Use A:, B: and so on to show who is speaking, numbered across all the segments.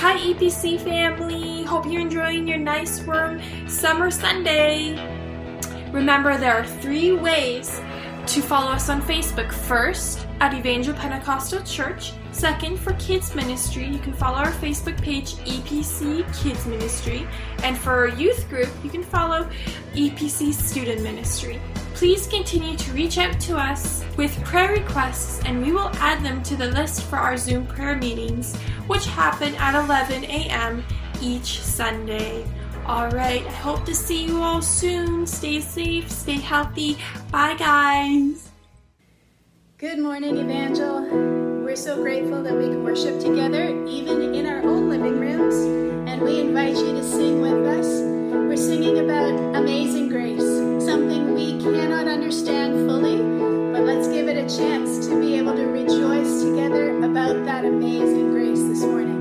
A: Hi, EPC family. Hope you're enjoying your nice warm summer Sunday. Remember, there are three ways to follow us on Facebook. First, at Evangel Pentecostal Church. Second, for kids ministry, you can follow our Facebook page, EPC Kids Ministry. And for our youth group, you can follow EPC Student Ministry. Please continue to reach out to us with prayer requests, and we will add them to the list for our Zoom prayer meetings, which happen at 11 a.m. each Sunday. All right, I hope to see you all soon. Stay safe, stay healthy. Bye, guys.
B: Good morning, Evangel. We're so grateful that we can worship together, even in our own living rooms, and we invite you to sing with us. We're singing about amazing grace, cannot understand fully, but let's give it a chance to be able to rejoice together about that amazing grace this morning.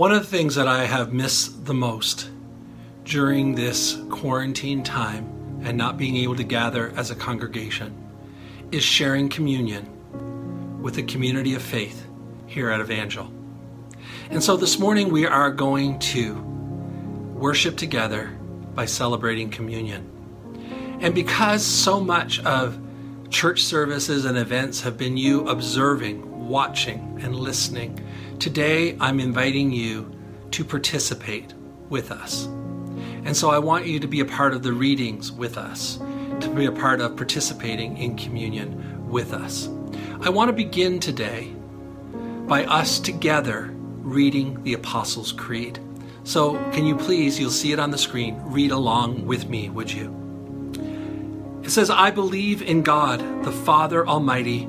C: One of the things that I have missed the most during this quarantine time and not being able to gather as a congregation is sharing communion with the community of faith here at Evangel. And so this morning we are going to worship together by celebrating communion. And because so much of church services and events have been you observing watching and listening, today I'm inviting you to participate with us. And so I want you to be a part of the readings with us, to be a part of participating in communion with us. I want to begin today by us together reading the Apostles' Creed. So, can you please, you'll see it on the screen, read along with me, would you? It says, I believe in God, the Father Almighty,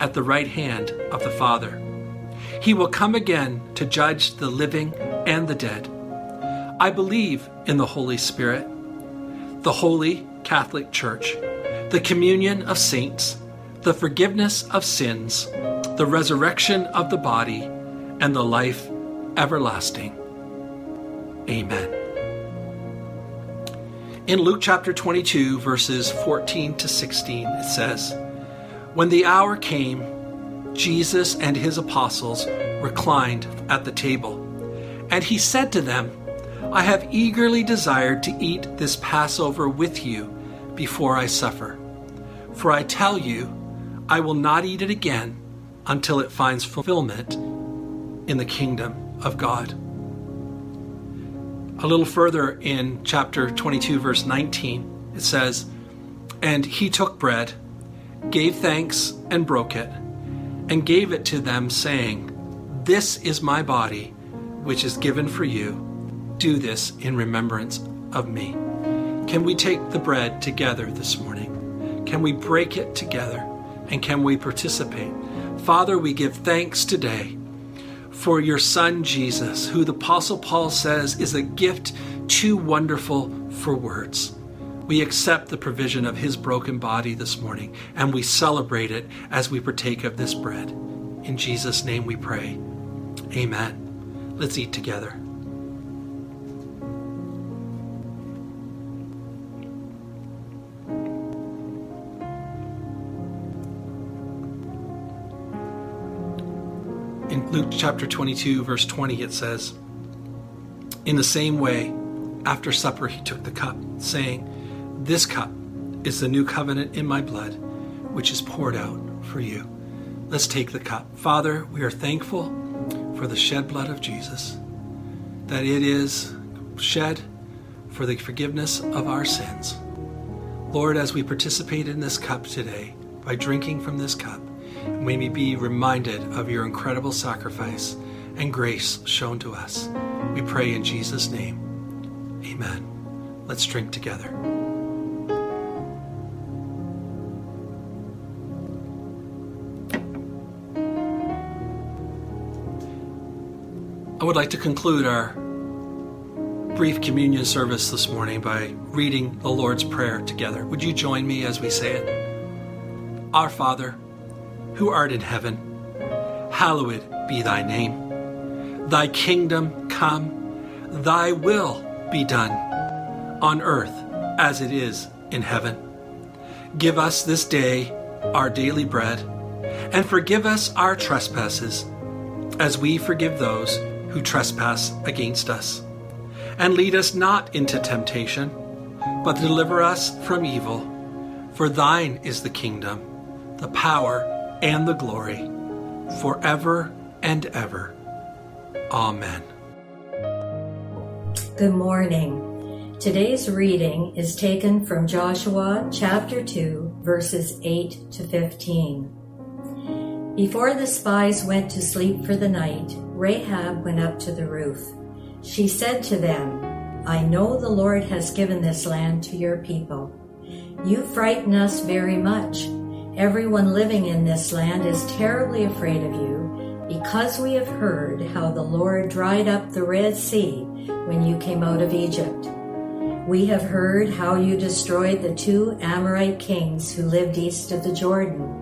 C: at the right hand of the Father. He will come again to judge the living and the dead. I believe in the Holy Spirit, the Holy Catholic Church, the communion of saints, the forgiveness of sins, the resurrection of the body, and the life everlasting. Amen. In Luke chapter 22, verses 14 to 16, it says, When the hour came, Jesus and his apostles reclined at the table. And he said to them, I have eagerly desired to eat this Passover with you before I suffer. For I tell you, I will not eat it again until it finds fulfillment in the kingdom of God. A little further in chapter 22, verse 19, it says, And he took bread, gave thanks, and broke it, and gave it to them, saying, This is my body, which is given for you. Do this in remembrance of me. Can we take the bread together this morning? Can we break it together? And can we participate? Father, we give thanks today for your Son Jesus, who the Apostle Paul says is a gift too wonderful for words. We accept the provision of his broken body this morning and we celebrate it as we partake of this bread. In Jesus' name we pray. Amen. Let's eat together. In Luke chapter 22, verse 20, it says, In the same way, after supper, he took the cup, saying, This cup is the new covenant in my blood, which is poured out for you. Let's take the cup. Father, we are thankful for the shed blood of Jesus, that it is shed for the forgiveness of our sins. Lord, as we participate in this cup today, by drinking from this cup, may we be reminded of your incredible sacrifice and grace shown to us. We pray in Jesus' name. Amen. Let's drink together. Would like to conclude our brief communion service this morning by reading the Lord's Prayer together. Would you join me as we say it? Our Father, who art in heaven, hallowed be thy name. Thy kingdom come, thy will be done, on earth as it is in heaven. Give us this day our daily bread, and forgive us our trespasses, as we forgive those who trespass against us. And lead us not into temptation, but deliver us from evil. For thine is the kingdom, the power, and the glory, forever and ever. Amen.
D: Good morning. Today's reading is taken from Joshua chapter 2, verses 8 to 15. Before the spies went to sleep for the night, Rahab went up to the roof. She said to them, I know the Lord has given this land to your people. You frighten us very much. Everyone living in this land is terribly afraid of you because we have heard how the Lord dried up the Red Sea when you came out of Egypt. We have heard how you destroyed the two Amorite kings who lived east of the Jordan.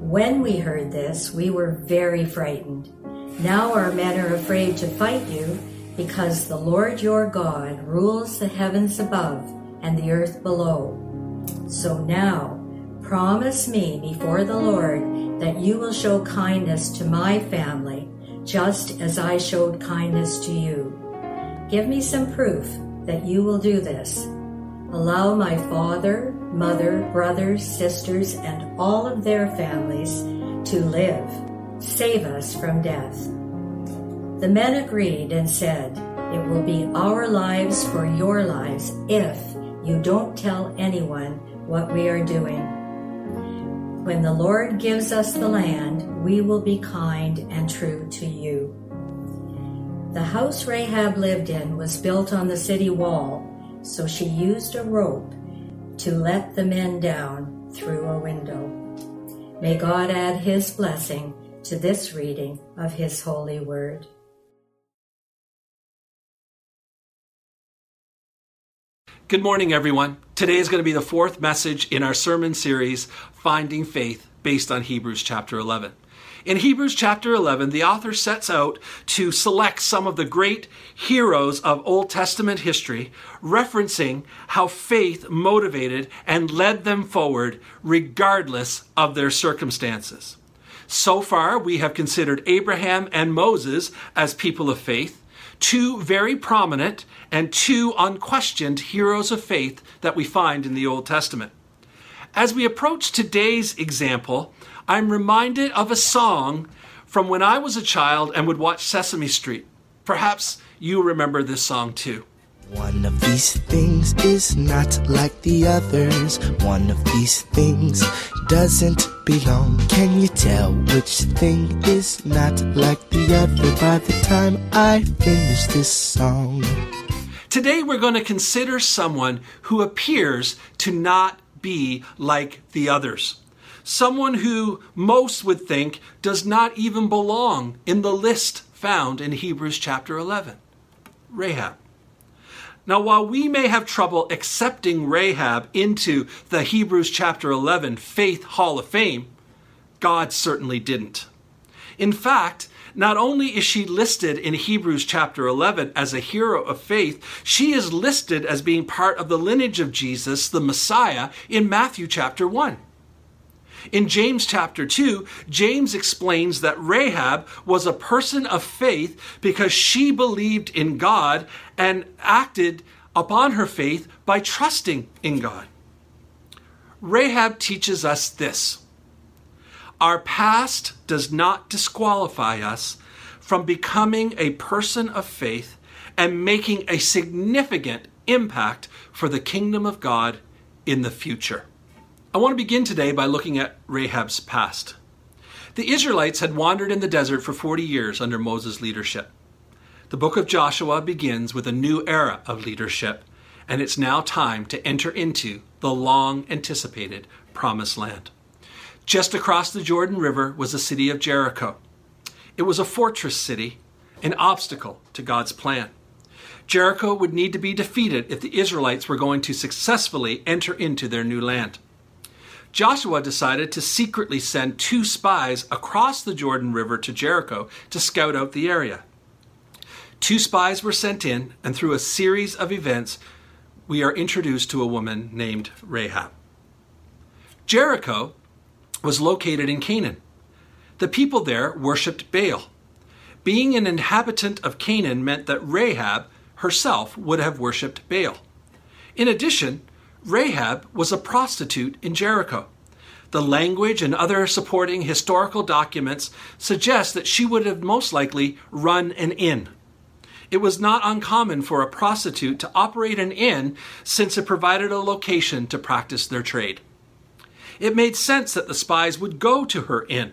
D: When we heard this, we were very frightened. Now our men are afraid to fight you because the Lord your God rules the heavens above and the earth below. So now, promise me before the Lord that you will show kindness to my family, just as I showed kindness to you. Give me some proof that you will do this. Allow my father, mother, brothers, sisters, and all of their families to live. Save us from death. The men agreed and said, It will be our lives for your lives if you don't tell anyone what we are doing. When the Lord gives us the land, we will be kind and true to you. The house Rahab lived in was built on the city wall, so she used a rope to let the men down through a window. May God add his blessing to this reading of his holy word.
C: Good morning, everyone. Today is going to be the fourth message in our sermon series, Finding Faith, based on Hebrews chapter 11. In Hebrews chapter 11, the author sets out to select some of the great heroes of Old Testament history, referencing how faith motivated and led them forward regardless of their circumstances. So far, we have considered Abraham and Moses as people of faith, two very prominent and two unquestioned heroes of faith that we find in the Old Testament. As we approach today's example, I'm reminded of a song from when I was a child and would watch Sesame Street. Perhaps you remember this song too.
E: One of these things is not like the others. One of these things doesn't belong. Can you tell which thing is not like the other by the time I finish this song?
C: Today we're going to consider someone who appears to not be like the others. Someone who most would think does not even belong in the list found in Hebrews chapter 11 Rahab. Now, while we may have trouble accepting Rahab into the Hebrews chapter 11 Faith Hall of Fame, God certainly didn't. In fact, not only is she listed in Hebrews chapter 11 as a hero of faith, she is listed as being part of the lineage of Jesus, the Messiah, in Matthew chapter 1. In James chapter 2, James explains that Rahab was a person of faith because she believed in God and acted upon her faith by trusting in God. Rahab teaches us this our past does not disqualify us from becoming a person of faith and making a significant impact for the kingdom of God in the future. I want to begin today by looking at Rahab's past. The Israelites had wandered in the desert for 40 years under Moses' leadership. The book of Joshua begins with a new era of leadership, and it's now time to enter into the long anticipated promised land. Just across the Jordan River was the city of Jericho. It was a fortress city, an obstacle to God's plan. Jericho would need to be defeated if the Israelites were going to successfully enter into their new land. Joshua decided to secretly send two spies across the Jordan River to Jericho to scout out the area. Two spies were sent in, and through a series of events, we are introduced to a woman named Rahab. Jericho was located in Canaan. The people there worshipped Baal. Being an inhabitant of Canaan meant that Rahab herself would have worshipped Baal. In addition, Rahab was a prostitute in Jericho. The language and other supporting historical documents suggest that she would have most likely run an inn. It was not uncommon for a prostitute to operate an inn since it provided a location to practice their trade. It made sense that the spies would go to her inn.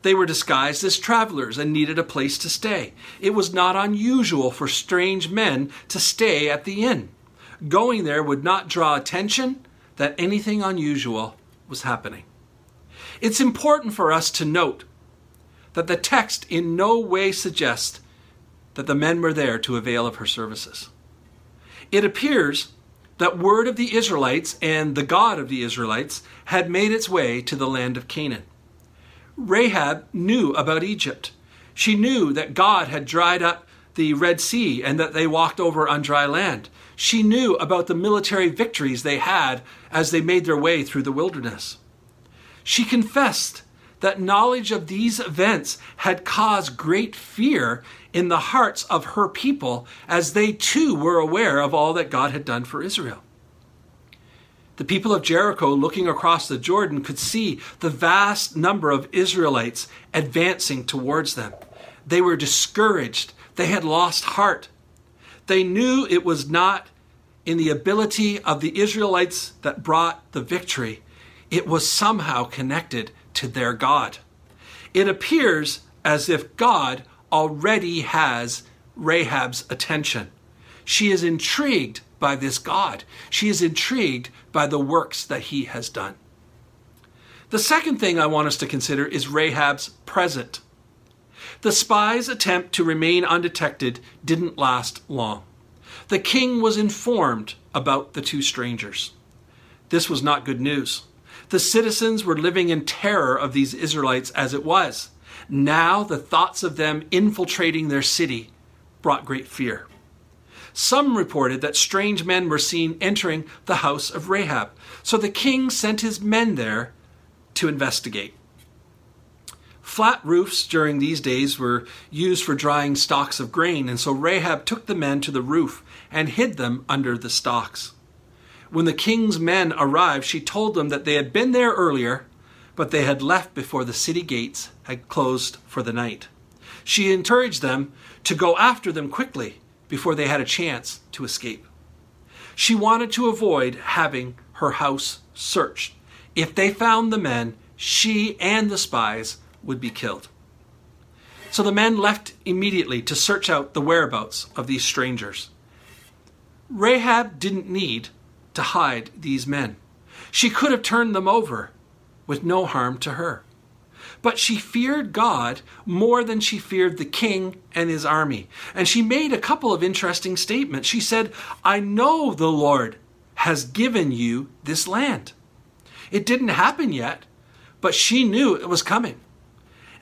C: They were disguised as travelers and needed a place to stay. It was not unusual for strange men to stay at the inn. Going there would not draw attention that anything unusual was happening. It's important for us to note that the text in no way suggests that the men were there to avail of her services. It appears that word of the Israelites and the God of the Israelites had made its way to the land of Canaan. Rahab knew about Egypt. She knew that God had dried up the Red Sea and that they walked over on dry land. She knew about the military victories they had as they made their way through the wilderness. She confessed that knowledge of these events had caused great fear in the hearts of her people as they too were aware of all that God had done for Israel. The people of Jericho, looking across the Jordan, could see the vast number of Israelites advancing towards them. They were discouraged. They had lost heart. They knew it was not in the ability of the Israelites that brought the victory, it was somehow connected to their God. It appears as if God already has Rahab's attention. She is intrigued by this God. She is intrigued by the works that he has done. The second thing I want us to consider is Rahab's present. The spy's attempt to remain undetected didn't last long. The king was informed about the two strangers. This was not good news. The citizens were living in terror of these Israelites as it was. Now, the thoughts of them infiltrating their city brought great fear. Some reported that strange men were seen entering the house of Rahab, so the king sent his men there to investigate. Flat roofs during these days were used for drying stalks of grain, and so Rahab took the men to the roof and hid them under the stalks. When the king's men arrived, she told them that they had been there earlier, but they had left before the city gates had closed for the night. She encouraged them to go after them quickly before they had a chance to escape. She wanted to avoid having her house searched. If they found the men, she and the spies would be killed. So the men left immediately to search out the whereabouts of these strangers. Rahab didn't need to hide these men. She could have turned them over with no harm to her. But she feared God more than she feared the king and his army. And she made a couple of interesting statements. She said, I know the Lord has given you this land. It didn't happen yet, but she knew it was coming.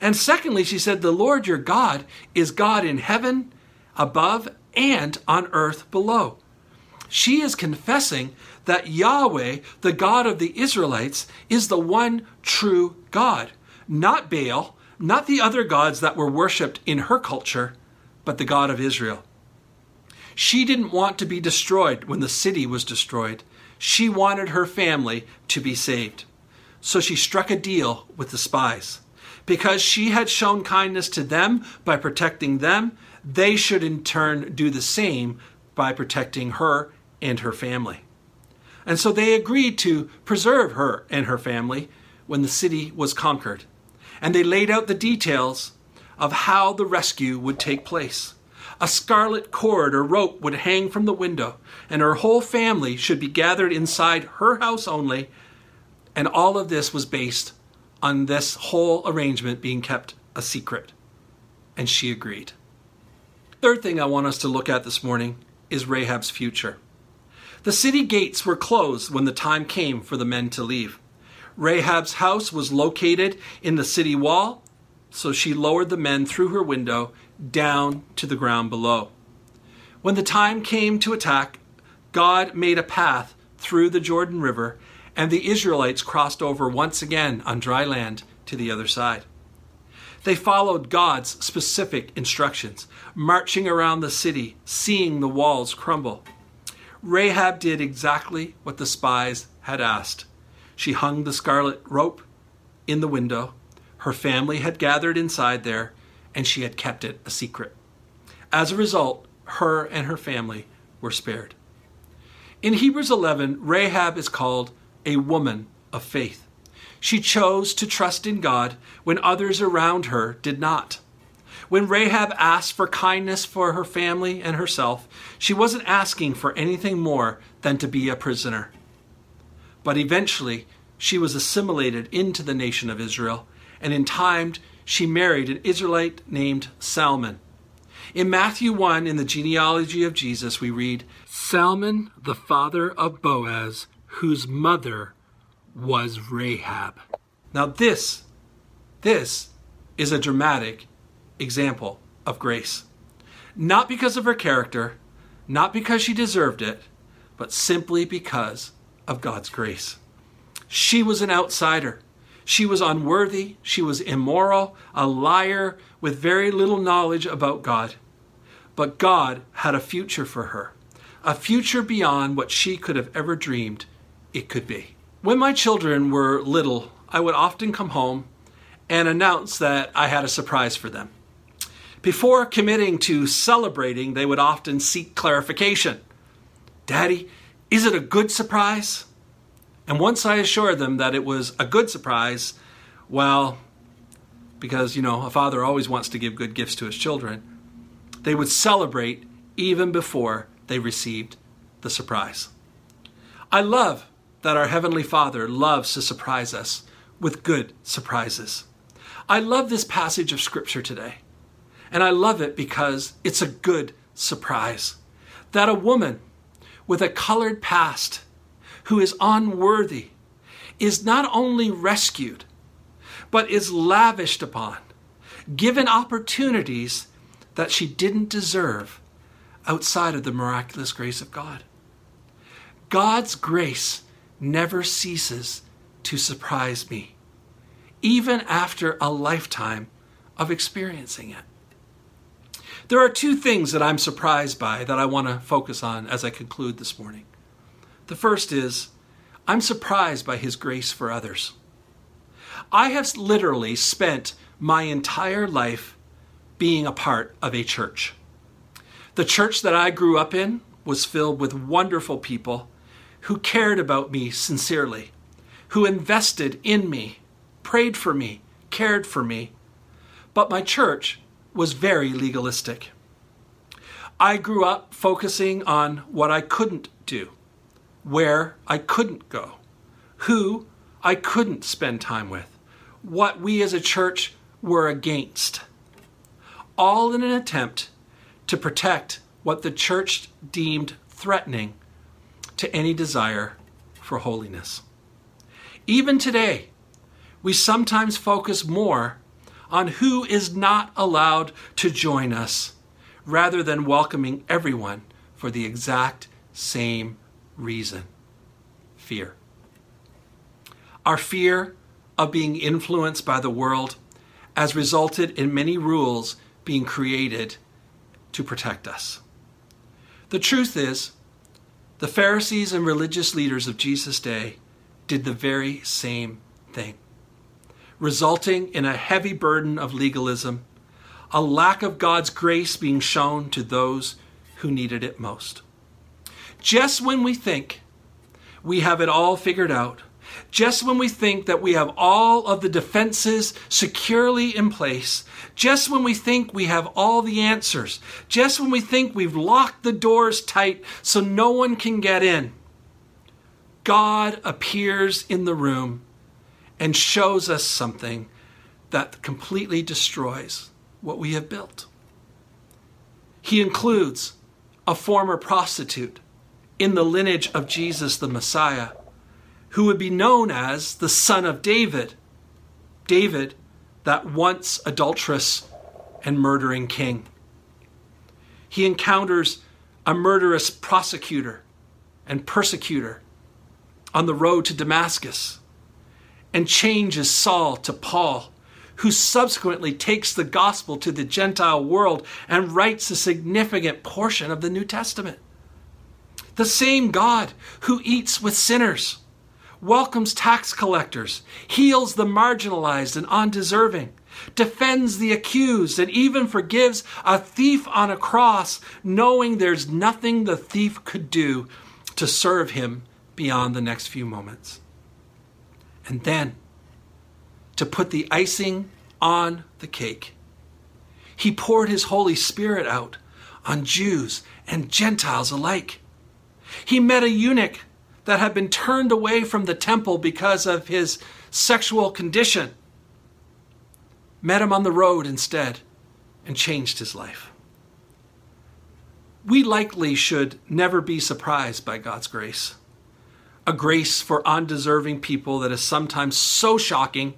C: And secondly, she said, The Lord your God is God in heaven above and on earth below. She is confessing that Yahweh, the God of the Israelites, is the one true God, not Baal, not the other gods that were worshipped in her culture, but the God of Israel. She didn't want to be destroyed when the city was destroyed. She wanted her family to be saved. So she struck a deal with the spies. Because she had shown kindness to them by protecting them, they should in turn do the same by protecting her and her family. And so they agreed to preserve her and her family when the city was conquered. And they laid out the details of how the rescue would take place. A scarlet cord or rope would hang from the window, and her whole family should be gathered inside her house only. And all of this was based on this whole arrangement being kept a secret. And she agreed. Third thing I want us to look at this morning is Rahab's future. The city gates were closed when the time came for the men to leave. Rahab's house was located in the city wall, so she lowered the men through her window down to the ground below. When the time came to attack, God made a path through the Jordan River, and the Israelites crossed over once again on dry land to the other side. They followed God's specific instructions, marching around the city, seeing the walls crumble. Rahab did exactly what the spies had asked. She hung the scarlet rope in the window. Her family had gathered inside there, and she had kept it a secret. As a result, her and her family were spared. In Hebrews 11, Rahab is called a woman of faith. She chose to trust in God when others around her did not. When Rahab asked for kindness for her family and herself, she wasn't asking for anything more than to be a prisoner. But eventually, she was assimilated into the nation of Israel, and in time, she married an Israelite named Salmon. In Matthew 1, in the genealogy of Jesus, we read Salmon, the father of Boaz, whose mother was Rahab. Now, this, this is a dramatic example of grace. Not because of her character, not because she deserved it, but simply because of God's grace. She was an outsider. She was unworthy. She was immoral, a liar with very little knowledge about God. But God had a future for her, a future beyond what she could have ever dreamed it could be. When my children were little, I would often come home and announce that I had a surprise for them. Before committing to celebrating, they would often seek clarification. Daddy, is it a good surprise? And once I assured them that it was a good surprise, well, because, you know, a father always wants to give good gifts to his children, they would celebrate even before they received the surprise. I love that our Heavenly Father loves to surprise us with good surprises. I love this passage of Scripture today. And I love it because it's a good surprise. That a woman with a colored past who is unworthy is not only rescued, but is lavished upon, given opportunities that she didn't deserve outside of the miraculous grace of God. God's grace never ceases to surprise me, even after a lifetime of experiencing it. There are two things that I'm surprised by that I want to focus on as I conclude this morning. The first is I'm surprised by His grace for others. I have literally spent my entire life being a part of a church. The church that I grew up in was filled with wonderful people who cared about me sincerely, who invested in me, prayed for me, cared for me. But my church was very legalistic. I grew up focusing on what I couldn't do, where I couldn't go, who I couldn't spend time with, what we as a church were against, all in an attempt to protect what the church deemed threatening to any desire for holiness. Even today, we sometimes focus more on who is not allowed to join us rather than welcoming everyone for the exact same reason fear. Our fear of being influenced by the world has resulted in many rules being created to protect us. The truth is, the Pharisees and religious leaders of Jesus' day did the very same thing, resulting in a heavy burden of legalism, a lack of God's grace being shown to those who needed it most. Just when we think we have it all figured out, just when we think that we have all of the defenses securely in place, just when we think we have all the answers, just when we think we've locked the doors tight so no one can get in, God appears in the room and shows us something that completely destroys what we have built. He includes a former prostitute in the lineage of Jesus the Messiah who would be known as the son of David. David, that once adulterous and murdering king. He encounters a murderous prosecutor and persecutor on the road to Damascus and changes Saul to Paul, who subsequently takes the gospel to the Gentile world and writes a significant portion of the New Testament. The same God who eats with sinners welcomes tax collectors, heals the marginalized and undeserving, defends the accused, and even forgives a thief on a cross, knowing there's nothing the thief could do to serve him beyond the next few moments. And then, to put the icing on the cake, he poured his Holy Spirit out on Jews and Gentiles alike. He met a eunuch that had been turned away from the temple because of his sexual condition, met him on the road instead and changed his life. We likely should never be surprised by God's grace. A grace for undeserving people that is sometimes so shocking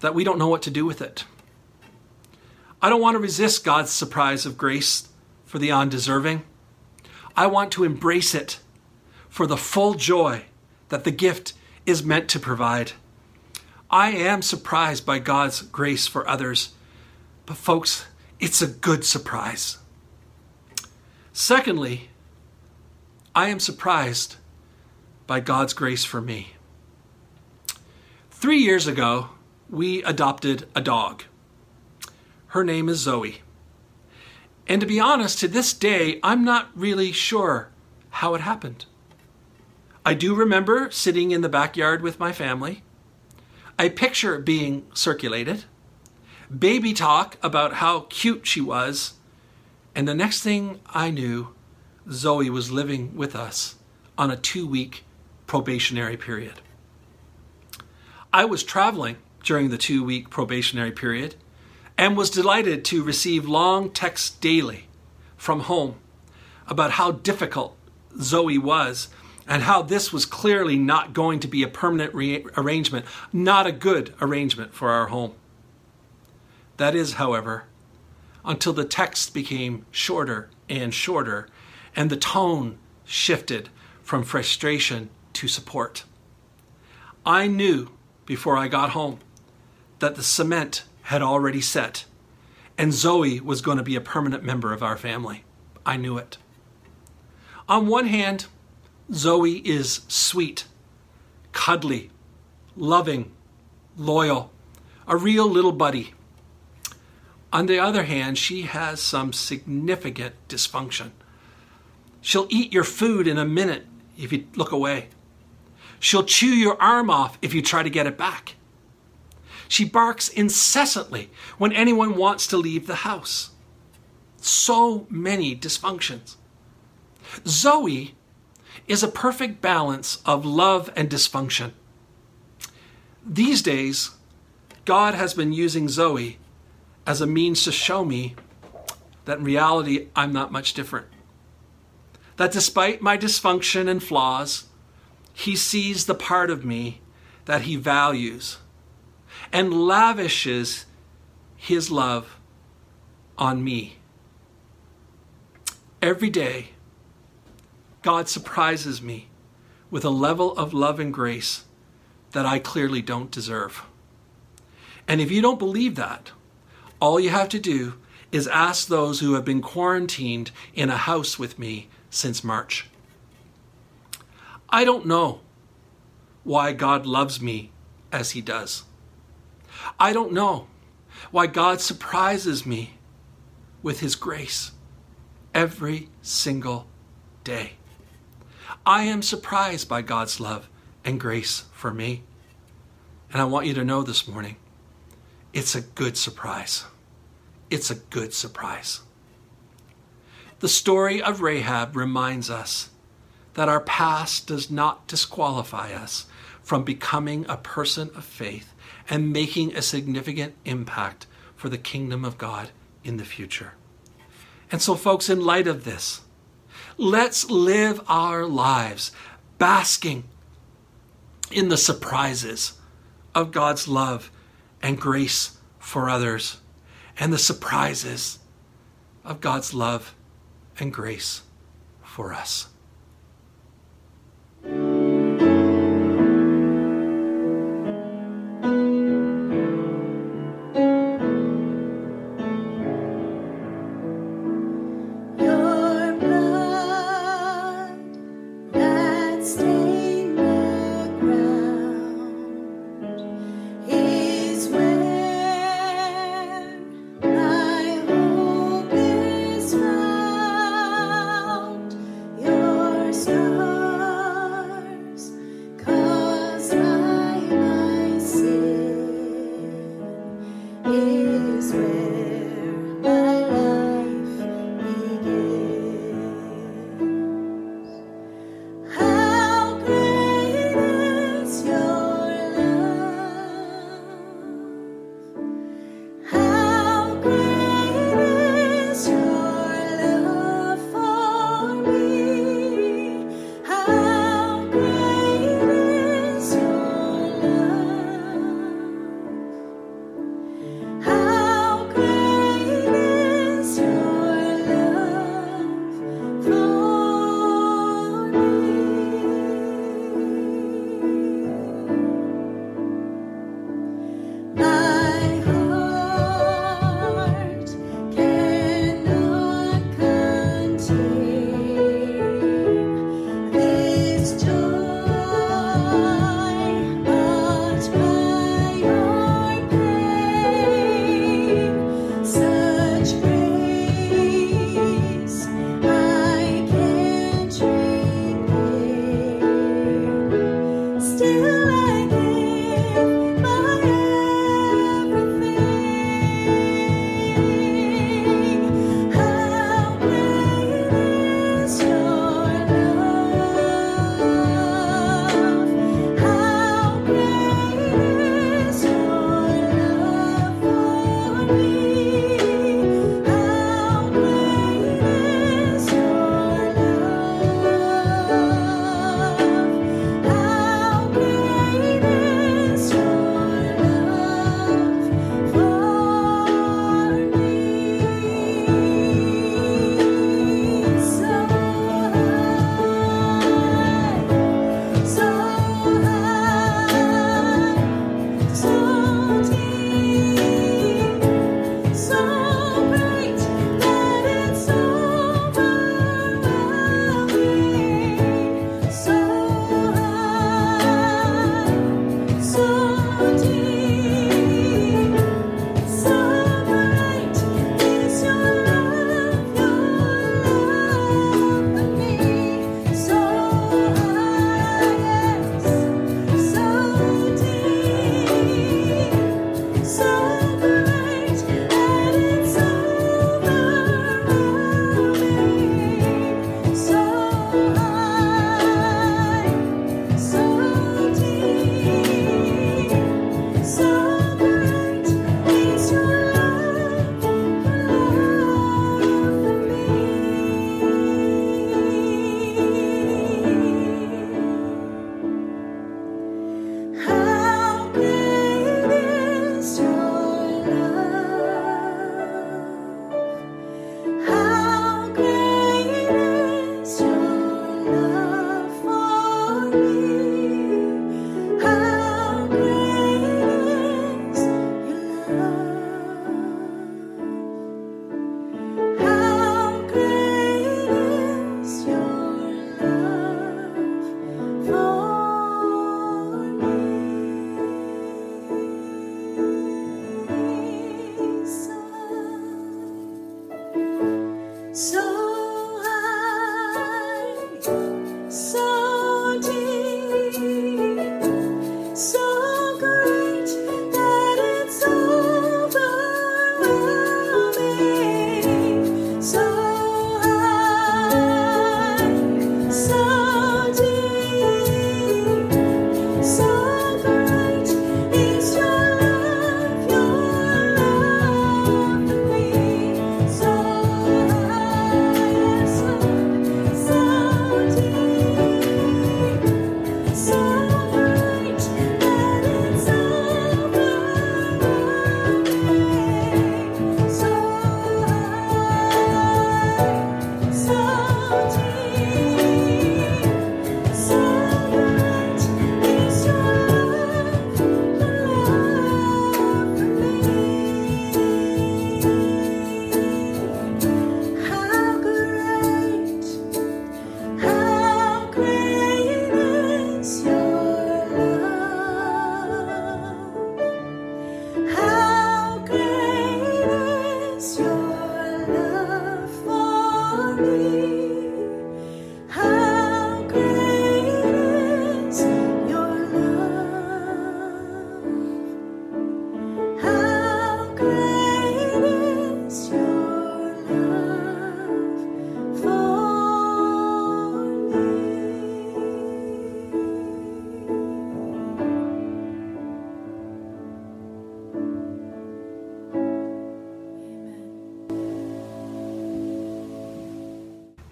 C: that we don't know what to do with it. I don't want to resist God's surprise of grace for the undeserving. I want to embrace it for the full joy that the gift is meant to provide. I am surprised by God's grace for others, but folks, it's a good surprise. Secondly, I am surprised by God's grace for me. Three years ago, we adopted a dog. Her name is Zoe. And to be honest, to this day, I'm not really sure how it happened. I do remember sitting in the backyard with my family. I picture being circulated, baby talk about how cute she was, and the next thing I knew, Zoe was living with us on a two week probationary period. I was traveling during the two week probationary period and was delighted to receive long texts daily from home about how difficult Zoe was and how this was clearly not going to be a permanent re- arrangement, not a good arrangement for our home. That is, however, until the text became shorter and shorter and the tone shifted from frustration to support. I knew before I got home that the cement had already set and Zoe was going to be a permanent member of our family. I knew it. On one hand, Zoe is sweet, cuddly, loving, loyal, a real little buddy. On the other hand, she has some significant dysfunction. She'll eat your food in a minute if you look away. She'll chew your arm off if you try to get it back. She barks incessantly when anyone wants to leave the house. So many dysfunctions. Zoe is a perfect balance of love and dysfunction. These days, God has been using Zoe as a means to show me that in reality, I'm not much different. That despite my dysfunction and flaws, He sees the part of me that He values and lavishes His love on me. Every day, God surprises me with a level of love and grace that I clearly don't deserve. And if you don't believe that, all you have to do is ask those who have been quarantined in a house with me since March. I don't know why God loves me as He does. I don't know why God surprises me with His grace every single day. I am surprised by God's love and grace for me. And I want you to know this morning it's a good surprise. It's a good surprise. The story of Rahab reminds us that our past does not disqualify us from becoming a person of faith and making a significant impact for the kingdom of God in the future. And so, folks, in light of this, let's live our lives basking in the surprises of God's love and grace for others, and the surprises of God's love and grace for us.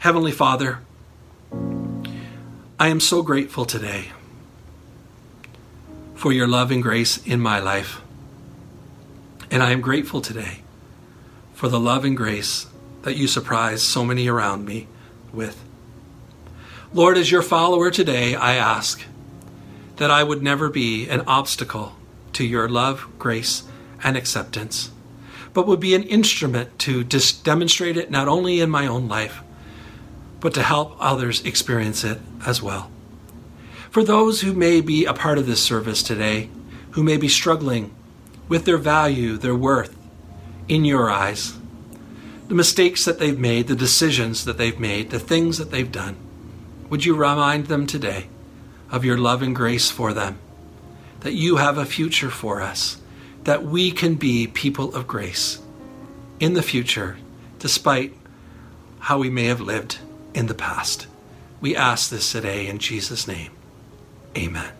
C: Heavenly Father, I am so grateful today for your love and grace in my life. And I am grateful today for the love and grace that you surprise so many around me with. Lord, as your follower today, I ask that I would never be an obstacle to your love, grace, and acceptance, but would be an instrument to dis- demonstrate it not only in my own life, but to help others experience it as well. For those who may be a part of this service today, who may be struggling with their value, their worth in your eyes, the mistakes that they've made, the decisions that they've made, the things that they've done, would you remind them today of your love and grace for them? That you have a future for us, that we can be people of grace in the future, despite how we may have lived in the past. We ask this today in Jesus' name. Amen.